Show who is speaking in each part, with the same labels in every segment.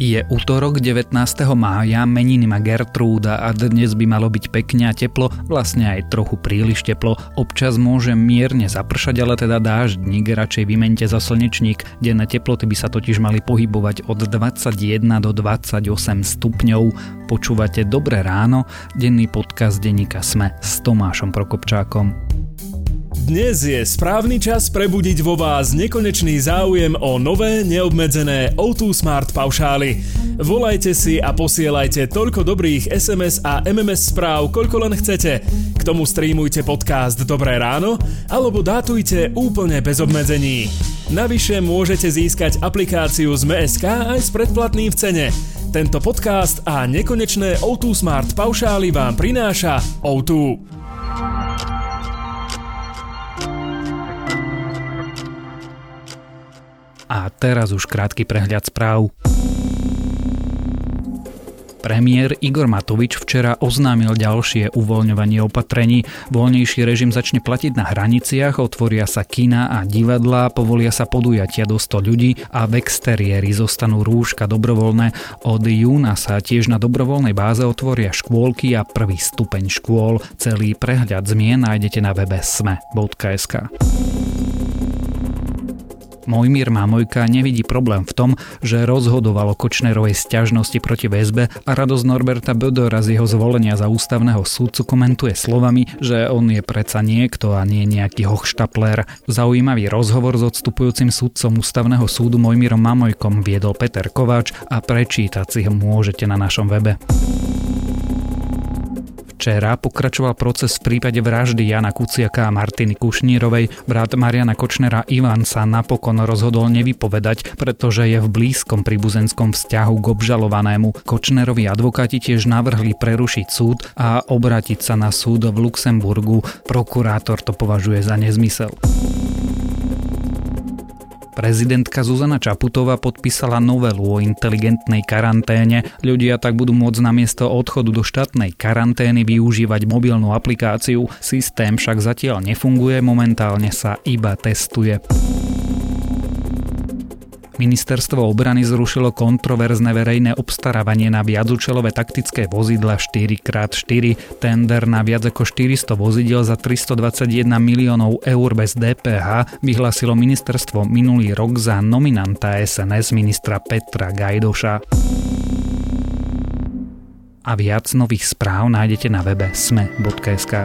Speaker 1: Je útorok 19. mája, meniny má Gertrúda a dnes by malo byť pekne a teplo, vlastne aj trochu príliš teplo. Občas môže mierne zapršať, ale teda dáždnik, radšej vymente za slnečník. Denné teploty by sa totiž mali pohybovať od 21 do 28 stupňov. Počúvate Dobré ráno, denný podcast denníka Sme s Tomášom Prokopčákom.
Speaker 2: Dnes je správny čas prebudiť vo vás nekonečný záujem o nové neobmedzené O2 Smart paušály. Volajte si a posielajte toľko dobrých SMS a MMS správ, koľko len chcete. K tomu streamujte podcast Dobré ráno alebo dátujte úplne bez obmedzení. Navyše môžete získať aplikáciu z MSK aj s predplatným v cene. Tento podcast a nekonečné O2 Smart paušály vám prináša O2.
Speaker 1: A teraz už krátky prehľad správ. Premiér Igor Matovič včera oznámil ďalšie uvoľňovanie opatrení. Voľnejší režim začne platiť na hraniciach, otvoria sa kina a divadlá, povolia sa podujatia do 100 ľudí a v exteriéri zostanú rúška dobrovoľné. Od júna sa tiež na dobrovoľnej báze otvoria škôlky a prvý stupeň škôl. Celý prehľad zmien nájdete na webe sme.sk. Mojmír Mámojka nevidí problém v tom, že rozhodoval o Kočnerovej sťažnosti proti väzbe a radosť Norberta Bödora z jeho zvolenia za ústavného súdcu komentuje slovami, že on je predsa niekto a nie nejaký hochštapler. Zaujímavý rozhovor s odstupujúcim súdcom ústavného súdu Mojmírom Mamojkom viedol Peter Kováč a prečítať si ho môžete na našom webe. Včera pokračoval proces v prípade vraždy Jana Kuciaka a Martiny Kušnírovej. Brat Mariana Kočnera Ivan sa napokon rozhodol nevypovedať, pretože je v blízkom príbuzenskom vzťahu k obžalovanému. Kočnerovi advokáti tiež navrhli prerušiť súd a obrátiť sa na súd v Luxemburgu. Prokurátor to považuje za nezmysel. Prezidentka Zuzana Čaputová podpísala novelu o inteligentnej karanténe. Ľudia tak budú môcť namiesto odchodu do štátnej karantény využívať mobilnú aplikáciu. Systém však zatiaľ nefunguje, momentálne sa iba testuje. Ministerstvo obrany zrušilo kontroverzné verejné obstarávanie na viacúčelové taktické vozidla 4x4. Tender na viac ako 400 vozidel za 321 miliónov eur bez DPH vyhlasilo ministerstvo minulý rok za nominanta SNS ministra Petra Gajdoša. A viac nových správ nájdete na webe sme.sk.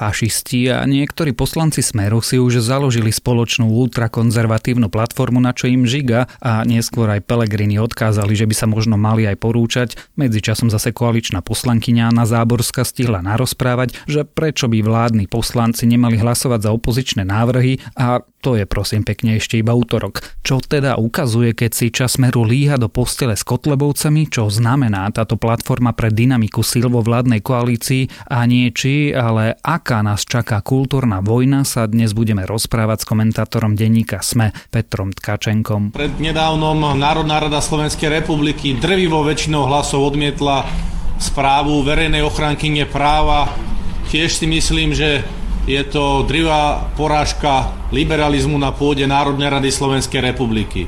Speaker 1: Fašisti a niektorí poslanci Smeru si už založili spoločnú ultrakonzervatívnu platformu, na čo im žiga a neskôr aj Pelegrini odkázali, že by sa možno mali aj porúčať. Medzičasom zase koaličná poslankyňa Anna Záborská stihla narozprávať, že prečo by vládni poslanci nemali hlasovať za opozičné návrhy a to je prosím pekne ešte iba útorok. Čo teda ukazuje, keď si čas Smeru líha do postele s Kotlebovcami, čo znamená táto platforma pre dynamiku sil vo vládnej koalícii a nie či, ale ak aká nás čaká kultúrna vojna, sa dnes budeme rozprávať s komentátorom denníka SME Petrom Tkačenkom.
Speaker 3: Pred nedávnom Národná rada Slovenskej republiky drvivou väčšinou hlasov odmietla správu verejnej ochránkyne práva. Tiež si myslím, že je to drivá porážka liberalizmu na pôde Národnej rady Slovenskej republiky.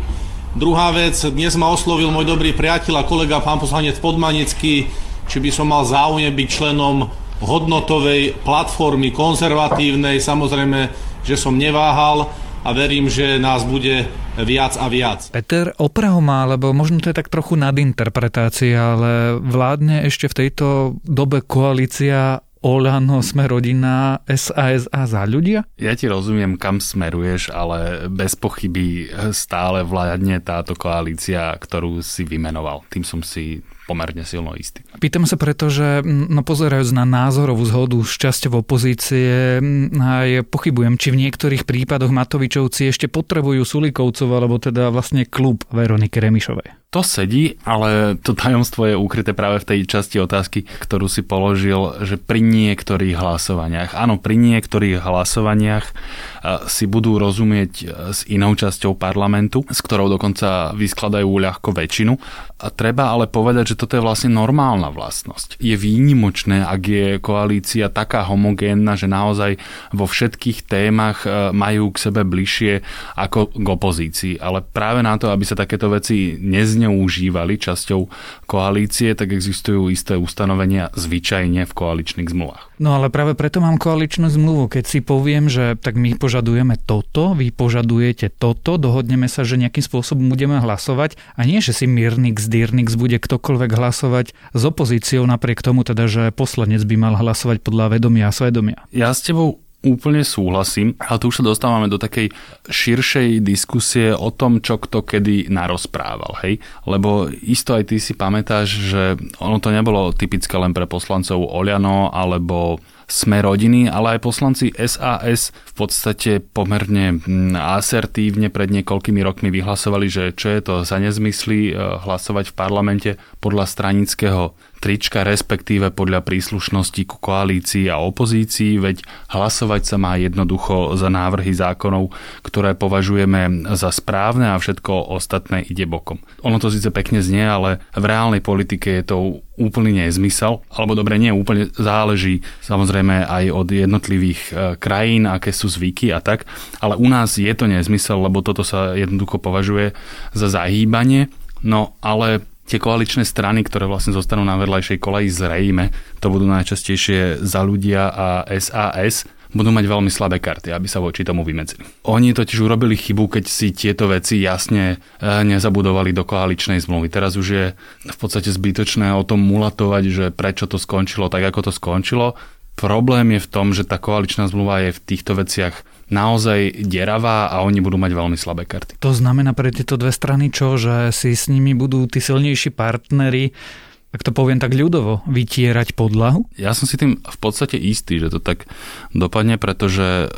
Speaker 3: Druhá vec, dnes ma oslovil môj dobrý priateľ a kolega pán poslanec Podmanický, či by som mal záujem byť členom hodnotovej platformy konzervatívnej. Samozrejme, že som neváhal a verím, že nás bude viac a viac.
Speaker 1: Peter, oprav má, lebo možno to je tak trochu nadinterpretácia, ale vládne ešte v tejto dobe koalícia Olano, sme rodina, SAS a za ľudia?
Speaker 4: Ja ti rozumiem, kam smeruješ, ale bez pochyby stále vládne táto koalícia, ktorú si vymenoval. Tým som si pomerne silno istý.
Speaker 1: Pýtam sa preto, že no pozerajúc na názorovú zhodu s časťou opozície, aj pochybujem, či v niektorých prípadoch Matovičovci ešte potrebujú Sulikovcov, alebo teda vlastne klub Veroniky Remišovej.
Speaker 4: To sedí, ale to tajomstvo je ukryté práve v tej časti otázky, ktorú si položil, že pri niektorých hlasovaniach, áno, pri niektorých hlasovaniach si budú rozumieť s inou časťou parlamentu, s ktorou dokonca vyskladajú ľahko väčšinu. A treba ale povedať, že toto je vlastne normálna vlastnosť. Je výnimočné, ak je koalícia taká homogénna, že naozaj vo všetkých témach e, majú k sebe bližšie ako k opozícii. Ale práve na to, aby sa takéto veci nezneužívali časťou koalície, tak existujú isté ustanovenia zvyčajne v koaličných zmluvách.
Speaker 1: No ale práve preto mám koaličnú zmluvu. Keď si poviem, že tak my požadujeme toto, vy požadujete toto, dohodneme sa, že nejakým spôsobom budeme hlasovať a nie, že si Mirnix, Dyrnix bude ktokoľvek hlasovať s opozíciou napriek tomu teda, že poslanec by mal hlasovať podľa vedomia a svedomia.
Speaker 4: Ja s tebou úplne súhlasím, ale tu už sa dostávame do takej širšej diskusie o tom, čo kto kedy narozprával, hej? Lebo isto aj ty si pamätáš, že ono to nebolo typické len pre poslancov Oliano alebo sme rodiny, ale aj poslanci SAS v podstate pomerne mm, asertívne pred niekoľkými rokmi vyhlasovali, že čo je to za nezmysly eh, hlasovať v parlamente podľa stranického trička, respektíve podľa príslušnosti ku koalícii a opozícii, veď hlasovať sa má jednoducho za návrhy zákonov, ktoré považujeme za správne a všetko ostatné ide bokom. Ono to síce pekne znie, ale v reálnej politike je to úplný nezmysel, alebo dobre, nie úplne záleží samozrejme aj od jednotlivých e, krajín, aké sú zvyky a tak, ale u nás je to nezmysel, lebo toto sa jednoducho považuje za zahýbanie, no ale tie koaličné strany, ktoré vlastne zostanú na vedľajšej koleji zrejme, to budú najčastejšie za ľudia a SAS, budú mať veľmi slabé karty, aby sa voči tomu vymedzili. Oni totiž urobili chybu, keď si tieto veci jasne e, nezabudovali do koaličnej zmluvy. Teraz už je v podstate zbytočné o tom mulatovať, že prečo to skončilo tak, ako to skončilo. Problém je v tom, že tá koaličná zmluva je v týchto veciach naozaj deravá a oni budú mať veľmi slabé karty.
Speaker 1: To znamená pre tieto dve strany čo, že si s nimi budú tí silnejší partnery ak to poviem tak ľudovo, vytierať podlahu?
Speaker 4: Ja som si tým v podstate istý, že to tak dopadne, pretože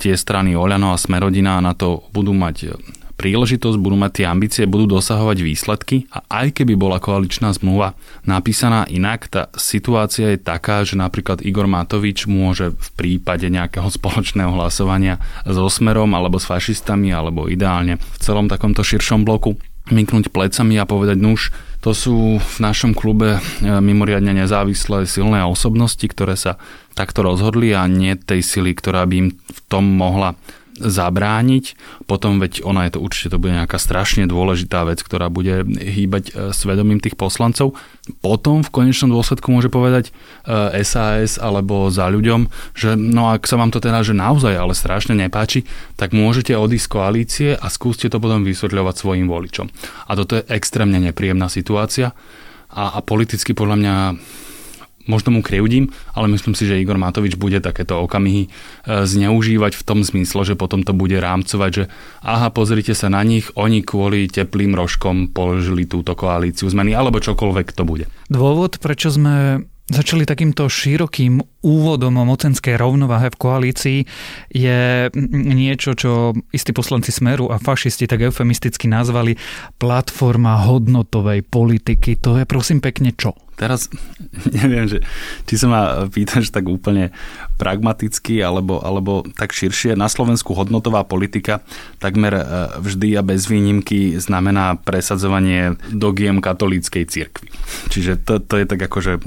Speaker 4: tie strany Oľano a Smerodina na to budú mať príležitosť, budú mať tie ambície, budú dosahovať výsledky a aj keby bola koaličná zmluva napísaná inak, tá situácia je taká, že napríklad Igor Matovič môže v prípade nejakého spoločného hlasovania so Smerom alebo s fašistami alebo ideálne v celom takomto širšom bloku myknúť plecami a povedať, nuž, to sú v našom klube e, mimoriadne nezávislé silné osobnosti, ktoré sa takto rozhodli a nie tej sily, ktorá by im v tom mohla zabrániť. Potom, veď ona je to určite, to bude nejaká strašne dôležitá vec, ktorá bude hýbať e, svedomím tých poslancov. Potom v konečnom dôsledku môže povedať SAS e, alebo za ľuďom, že no ak sa vám to teda že naozaj ale strašne nepáči, tak môžete odísť z koalície a skúste to potom vysvetľovať svojim voličom. A toto je extrémne nepríjemná situácia a, a politicky podľa mňa možno mu krivdím, ale myslím si, že Igor Matovič bude takéto okamihy e, zneužívať v tom zmysle, že potom to bude rámcovať, že aha, pozrite sa na nich, oni kvôli teplým rožkom položili túto koalíciu zmeny, alebo čokoľvek to bude.
Speaker 1: Dôvod, prečo sme začali takýmto širokým úvodom o mocenskej rovnováhe v koalícii je niečo, čo istí poslanci Smeru a fašisti tak eufemisticky nazvali platforma hodnotovej politiky. To je prosím pekne čo?
Speaker 4: Teraz neviem, že, či sa ma pýtaš tak úplne pragmaticky alebo, alebo tak širšie. Na Slovensku hodnotová politika takmer e, vždy a bez výnimky znamená presadzovanie dogiem katolíckej cirkvi. Čiže to, to je tak akože e,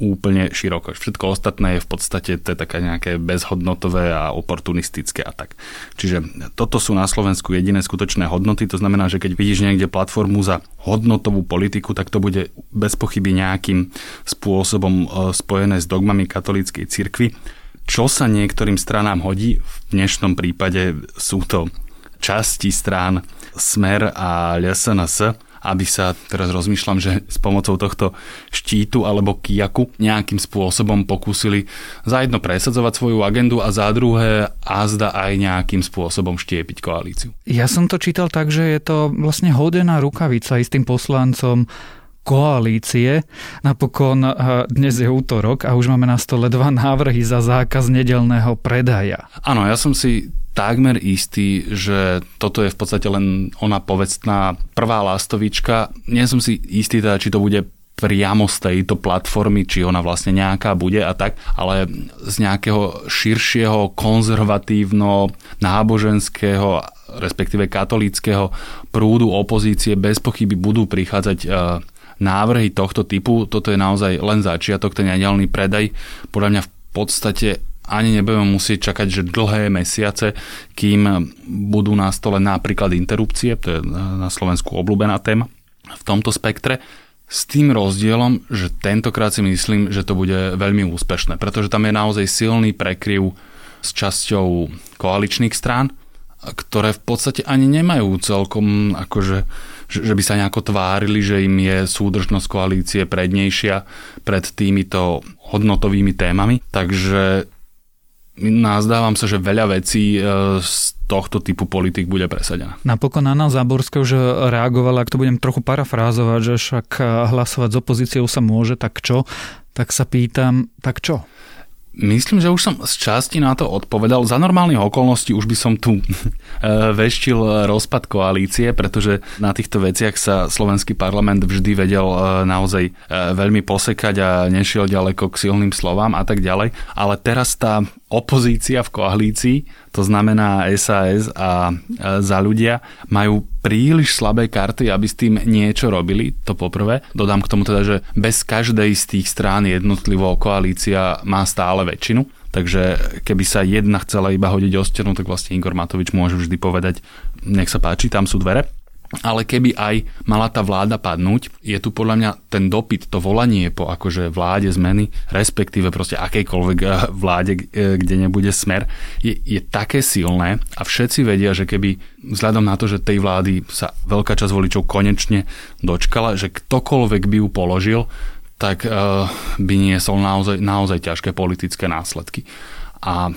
Speaker 4: úplne široko. Všetko ostatné je v podstate to je také nejaké bezhodnotové a oportunistické a tak. Čiže toto sú na Slovensku jediné skutočné hodnoty. To znamená, že keď vidíš niekde platformu za hodnotovú politiku, tak to bude bez pochyby nejaký nejakým spôsobom e, spojené s dogmami katolíckej cirkvi. Čo sa niektorým stranám hodí, v dnešnom prípade sú to časti strán Smer a LSNS, aby sa, teraz rozmýšľam, že s pomocou tohto štítu alebo kijaku nejakým spôsobom pokúsili za jedno presadzovať svoju agendu a za druhé a zda aj nejakým spôsobom štiepiť koalíciu.
Speaker 1: Ja som to čítal tak, že je to vlastne hodená rukavica istým poslancom koalície. Napokon eh, dnes je útorok a už máme na stole dva návrhy za zákaz nedelného predaja.
Speaker 4: Áno, ja som si takmer istý, že toto je v podstate len ona povestná prvá lastovička. Nie som si istý teda, či to bude priamo z tejto platformy, či ona vlastne nejaká bude a tak, ale z nejakého širšieho konzervatívno náboženského respektíve katolíckého prúdu opozície bez pochyby budú prichádzať návrhy tohto typu. Toto je naozaj len začiatok, ten nedelný predaj. Podľa mňa v podstate ani nebudeme musieť čakať, že dlhé mesiace, kým budú na stole napríklad interrupcie, to je na Slovensku obľúbená téma v tomto spektre, s tým rozdielom, že tentokrát si myslím, že to bude veľmi úspešné, pretože tam je naozaj silný prekryv s časťou koaličných strán, ktoré v podstate ani nemajú celkom akože že by sa nejako tvárili, že im je súdržnosť koalície prednejšia pred týmito hodnotovými témami. Takže nazdávam sa, že veľa vecí e, z tohto typu politik bude presadená.
Speaker 1: Napokon Anna Záborská už reagovala, ak to budem trochu parafrázovať, že však hlasovať s opozíciou sa môže, tak čo? Tak sa pýtam, tak čo?
Speaker 4: Myslím, že už som z časti na to odpovedal. Za normálnych okolností už by som tu veštil rozpad koalície, pretože na týchto veciach sa slovenský parlament vždy vedel e, naozaj veľmi posekať a nešiel ďaleko k silným slovám a tak ďalej. Ale teraz tá opozícia v koalícii, to znamená SAS a za ľudia, majú príliš slabé karty, aby s tým niečo robili, to poprvé. Dodám k tomu teda, že bez každej z tých strán jednotlivo koalícia má stále väčšinu. Takže keby sa jedna chcela iba hodiť o stenu, tak vlastne Igor Matovič môže vždy povedať, nech sa páči, tam sú dvere. Ale keby aj mala tá vláda padnúť, je tu podľa mňa ten dopyt, to volanie po akože vláde zmeny, respektíve proste akejkoľvek eh, vláde, eh, kde nebude smer, je, je také silné a všetci vedia, že keby vzhľadom na to, že tej vlády sa veľká časť voličov konečne dočkala, že ktokoľvek by ju položil, tak uh, by niesol naozaj, naozaj ťažké politické následky. A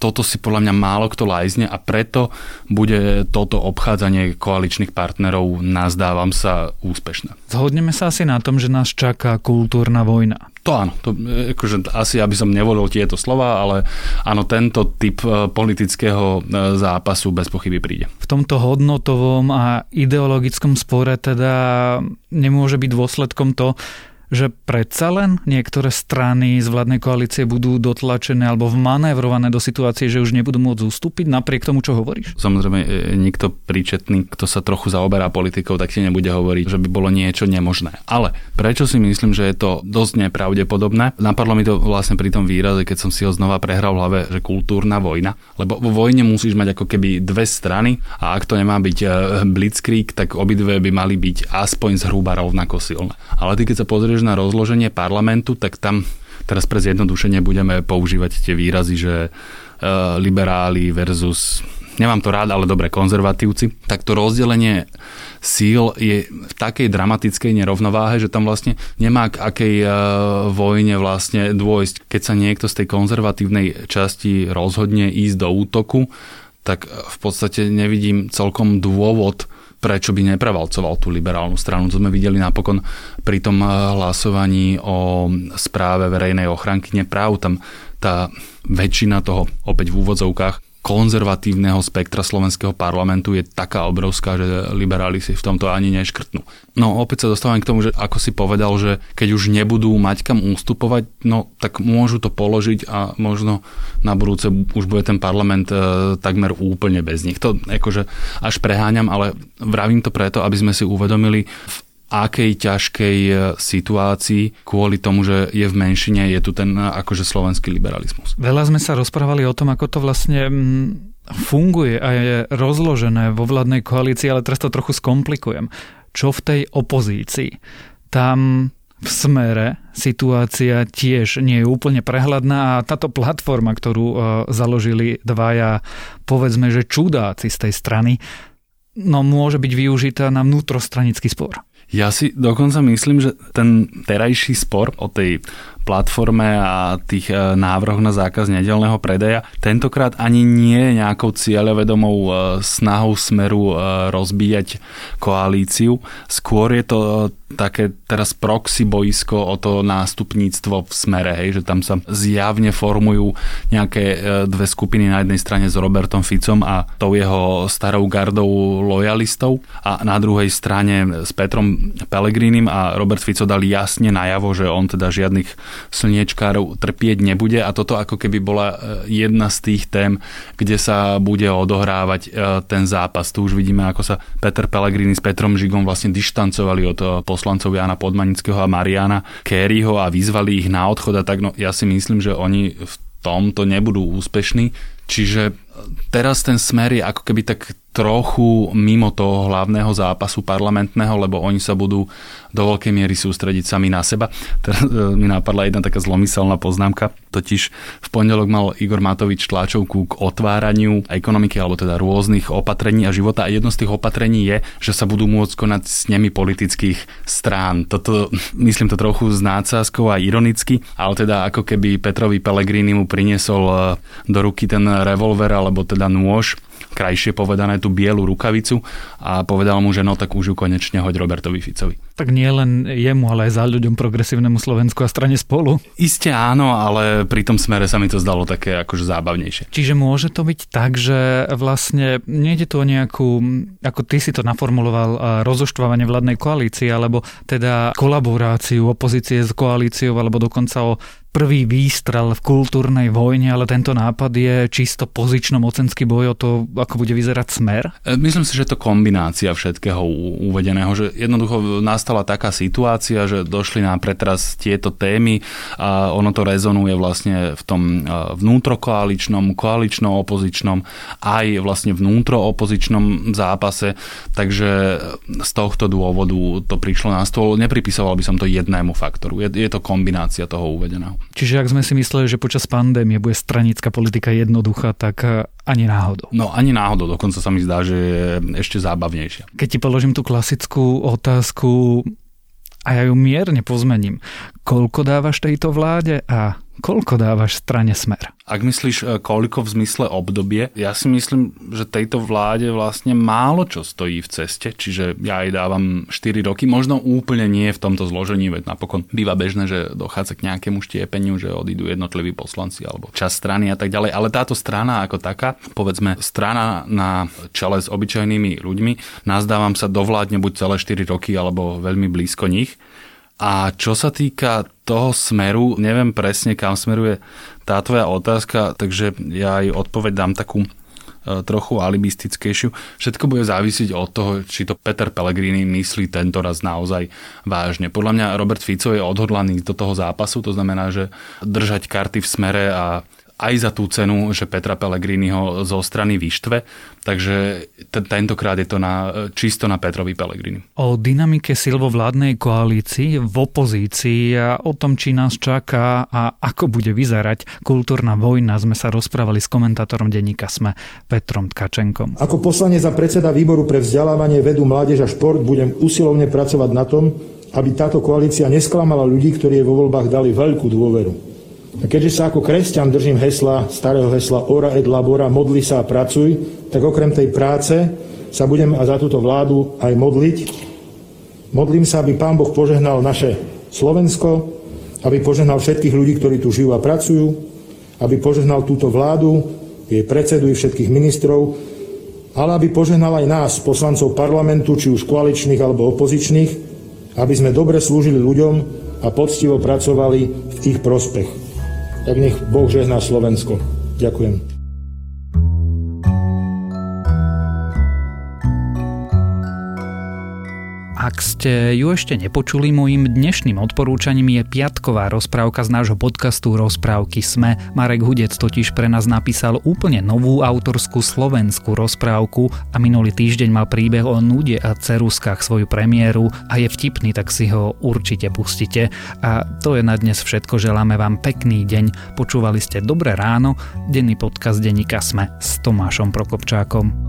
Speaker 4: toto si podľa mňa málo kto lajzne a preto bude toto obchádzanie koaličných partnerov, nazdávam sa, úspešné.
Speaker 1: Zhodneme sa asi na tom, že nás čaká kultúrna vojna.
Speaker 4: To áno, to, akože asi aby som nevolil tieto slova, ale áno, tento typ e, politického zápasu bez pochyby príde.
Speaker 1: V tomto hodnotovom a ideologickom spore teda nemôže byť dôsledkom to, že predsa len niektoré strany z vládnej koalície budú dotlačené alebo vmanévrované do situácie, že už nebudú môcť ustúpiť napriek tomu, čo hovoríš?
Speaker 4: Samozrejme, e, nikto príčetný, kto sa trochu zaoberá politikou, tak ti nebude hovoriť, že by bolo niečo nemožné. Ale prečo si myslím, že je to dosť nepravdepodobné? Napadlo mi to vlastne pri tom výraze, keď som si ho znova prehral v hlave, že kultúrna vojna. Lebo vo vojne musíš mať ako keby dve strany a ak to nemá byť e, blitzkrieg, tak obidve by mali byť aspoň zhruba rovnako silné. Ale ty keď sa pozrieš na rozloženie parlamentu, tak tam teraz pre zjednodušenie budeme používať tie výrazy, že e, liberáli versus nemám to rád, ale dobre, konzervatívci, tak to rozdelenie síl je v takej dramatickej nerovnováhe, že tam vlastne nemá k akej uh, vojne vlastne dôjsť. Keď sa niekto z tej konzervatívnej časti rozhodne ísť do útoku, tak v podstate nevidím celkom dôvod prečo by neprevalcoval tú liberálnu stranu. To sme videli napokon pri tom eh, hlasovaní o správe verejnej ochranky nepráv. Tam tá väčšina toho, opäť v úvodzovkách, konzervatívneho spektra slovenského parlamentu je taká obrovská, že liberáli si v tomto ani neškrtnú. No opäť sa dostávam k tomu, že ako si povedal, že keď už nebudú mať kam ústupovať, no tak môžu to položiť a možno na budúce už bude ten parlament e, takmer úplne bez nich. To akože až preháňam, ale vravím to preto, aby sme si uvedomili, v akej ťažkej e, situácii kvôli tomu, že je v menšine, je tu ten e, akože slovenský liberalizmus.
Speaker 1: Veľa sme sa rozprávali o tom, ako to vlastne mm, funguje a je rozložené vo vládnej koalícii, ale teraz to trochu skomplikujem. Čo v tej opozícii? Tam v smere situácia tiež nie je úplne prehľadná a táto platforma, ktorú e, založili dvaja, povedzme, že čudáci z tej strany, no môže byť využitá na vnútrostranický spor.
Speaker 4: Ja si dokonca myslím, že ten terajší spor o tej platforme a tých e, návrhoch na zákaz nedelného predaja tentokrát ani nie je nejakou cieľovedomou e, snahou smeru e, rozbíjať koalíciu. Skôr je to také teraz proxy boisko o to nástupníctvo v smere, hej, že tam sa zjavne formujú nejaké dve skupiny na jednej strane s Robertom Ficom a tou jeho starou gardou lojalistov a na druhej strane s Petrom Pelegrínim a Robert Fico dali jasne najavo, že on teda žiadnych slniečkárov trpieť nebude a toto ako keby bola e, jedna z tých tém, kde sa bude odohrávať e, ten zápas. Tu už vidíme, ako sa Peter Pellegrini s Petrom Žigom vlastne dištancovali od e, poslancov Jana Podmanického a Mariana Kerryho a vyzvali ich na odchod a tak. No, ja si myslím, že oni v tomto nebudú úspešní. Čiže teraz ten smer je ako keby tak trochu mimo toho hlavného zápasu parlamentného, lebo oni sa budú do veľkej miery sústrediť sami na seba. Teraz e, mi napadla jedna taká zlomyselná poznámka, totiž v pondelok mal Igor Matovič tlačovku k otváraniu ekonomiky, alebo teda rôznych opatrení a života a jedno z tých opatrení je, že sa budú môcť konať s nimi politických strán. Toto myslím to trochu s nácázkou a ironicky, ale teda ako keby Petrovi Pellegrini mu priniesol e, do ruky ten revolver alebo teda nôž krajšie povedané tú bielu rukavicu a povedal mu, že no tak už ju konečne hoď Robertovi Ficovi.
Speaker 1: Tak nie len jemu, ale aj za ľuďom progresívnemu Slovensku a strane spolu.
Speaker 4: Isté áno, ale pri tom smere sa mi to zdalo také akože zábavnejšie.
Speaker 1: Čiže môže to byť tak, že vlastne nejde tu o nejakú, ako ty si to naformuloval, rozoštvávanie vládnej koalície, alebo teda kolaboráciu opozície s koalíciou, alebo dokonca o prvý výstrel v kultúrnej vojne, ale tento nápad je čisto pozično-mocenský boj o to, ako bude vyzerať smer?
Speaker 4: E, myslím si, že to kombinácia všetkého uvedeného, že jednoducho nastala taká situácia, že došli nám pretras tieto témy a ono to rezonuje vlastne v tom e, vnútrokoaličnom, koalično-opozičnom aj vlastne vnútroopozičnom zápase, takže z tohto dôvodu to prišlo na stôl. Nepripisoval by som to jednému faktoru. Je, je to kombinácia toho uvedeného.
Speaker 1: Čiže ak sme si mysleli, že počas pandémie bude stranická politika jednoduchá, tak eh, ani náhodou.
Speaker 4: No ani náhodou, dokonca sa mi zdá, že je ešte zábavnejšia.
Speaker 1: Keď ti položím tú klasickú otázku, a ja ju mierne pozmením. Koľko dávaš tejto vláde a koľko dávaš strane Smer?
Speaker 4: Ak myslíš e, koľko v zmysle obdobie, ja si myslím, že tejto vláde vlastne málo čo stojí v ceste, čiže ja jej dávam 4 roky, možno úplne nie v tomto zložení, veď napokon býva bežné, že dochádza k nejakému štiepeniu, že odídu jednotliví poslanci alebo čas strany a tak ďalej, ale táto strana ako taká, povedzme strana na čele s obyčajnými ľuďmi, nazdávam sa dovládne buď celé 4 roky alebo veľmi blízko nich a čo sa týka toho smeru, neviem presne, kam smeruje tá tvoja otázka, takže ja aj odpoveď dám takú e, trochu alibistickejšiu. Všetko bude závisieť od toho, či to Peter Pellegrini myslí tento raz naozaj vážne. Podľa mňa Robert Fico je odhodlaný do toho zápasu, to znamená, že držať karty v smere a aj za tú cenu, že Petra Pellegrini ho zo strany vyštve, takže t- tentokrát je to na, čisto na Petrovi Pellegrini.
Speaker 1: O dynamike silvovládnej koalícii v opozícii a o tom, či nás čaká a ako bude vyzerať kultúrna vojna, sme sa rozprávali s komentátorom denníka SME Petrom Tkačenkom.
Speaker 5: Ako poslanec za predseda výboru pre vzdelávanie, vedu, mládež a šport budem usilovne pracovať na tom, aby táto koalícia nesklamala ľudí, ktorí jej vo voľbách dali veľkú dôveru. A keďže sa ako kresťan držím hesla, starého hesla ora et labora, modli sa a pracuj, tak okrem tej práce sa budem za túto vládu aj modliť. Modlím sa, aby Pán Boh požehnal naše Slovensko, aby požehnal všetkých ľudí, ktorí tu žijú a pracujú, aby požehnal túto vládu, jej predsedu i všetkých ministrov, ale aby požehnal aj nás, poslancov parlamentu, či už koaličných alebo opozičných, aby sme dobre slúžili ľuďom a poctivo pracovali v ich prospech tak nech Boh žehná Slovensko. Ďakujem.
Speaker 1: Ak ste ju ešte nepočuli, môjim dnešným odporúčaním je piatková rozprávka z nášho podcastu Rozprávky Sme. Marek Hudec totiž pre nás napísal úplne novú autorskú slovenskú rozprávku a minulý týždeň mal príbeh o nude a ceruskách svoju premiéru a je vtipný, tak si ho určite pustite. A to je na dnes všetko, želáme vám pekný deň. Počúvali ste Dobré ráno, denný podcast denníka Sme s Tomášom Prokopčákom.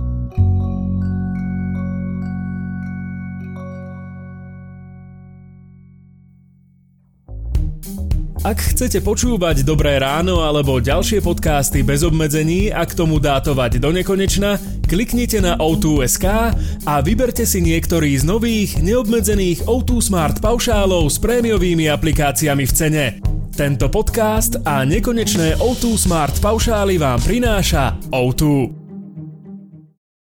Speaker 2: Ak chcete počúvať Dobré ráno alebo ďalšie podcasty bez obmedzení a k tomu dátovať do nekonečna, kliknite na O2.sk a vyberte si niektorý z nových neobmedzených O2 Smart paušálov s prémiovými aplikáciami v cene. Tento podcast a nekonečné O2 Smart paušály vám prináša O2.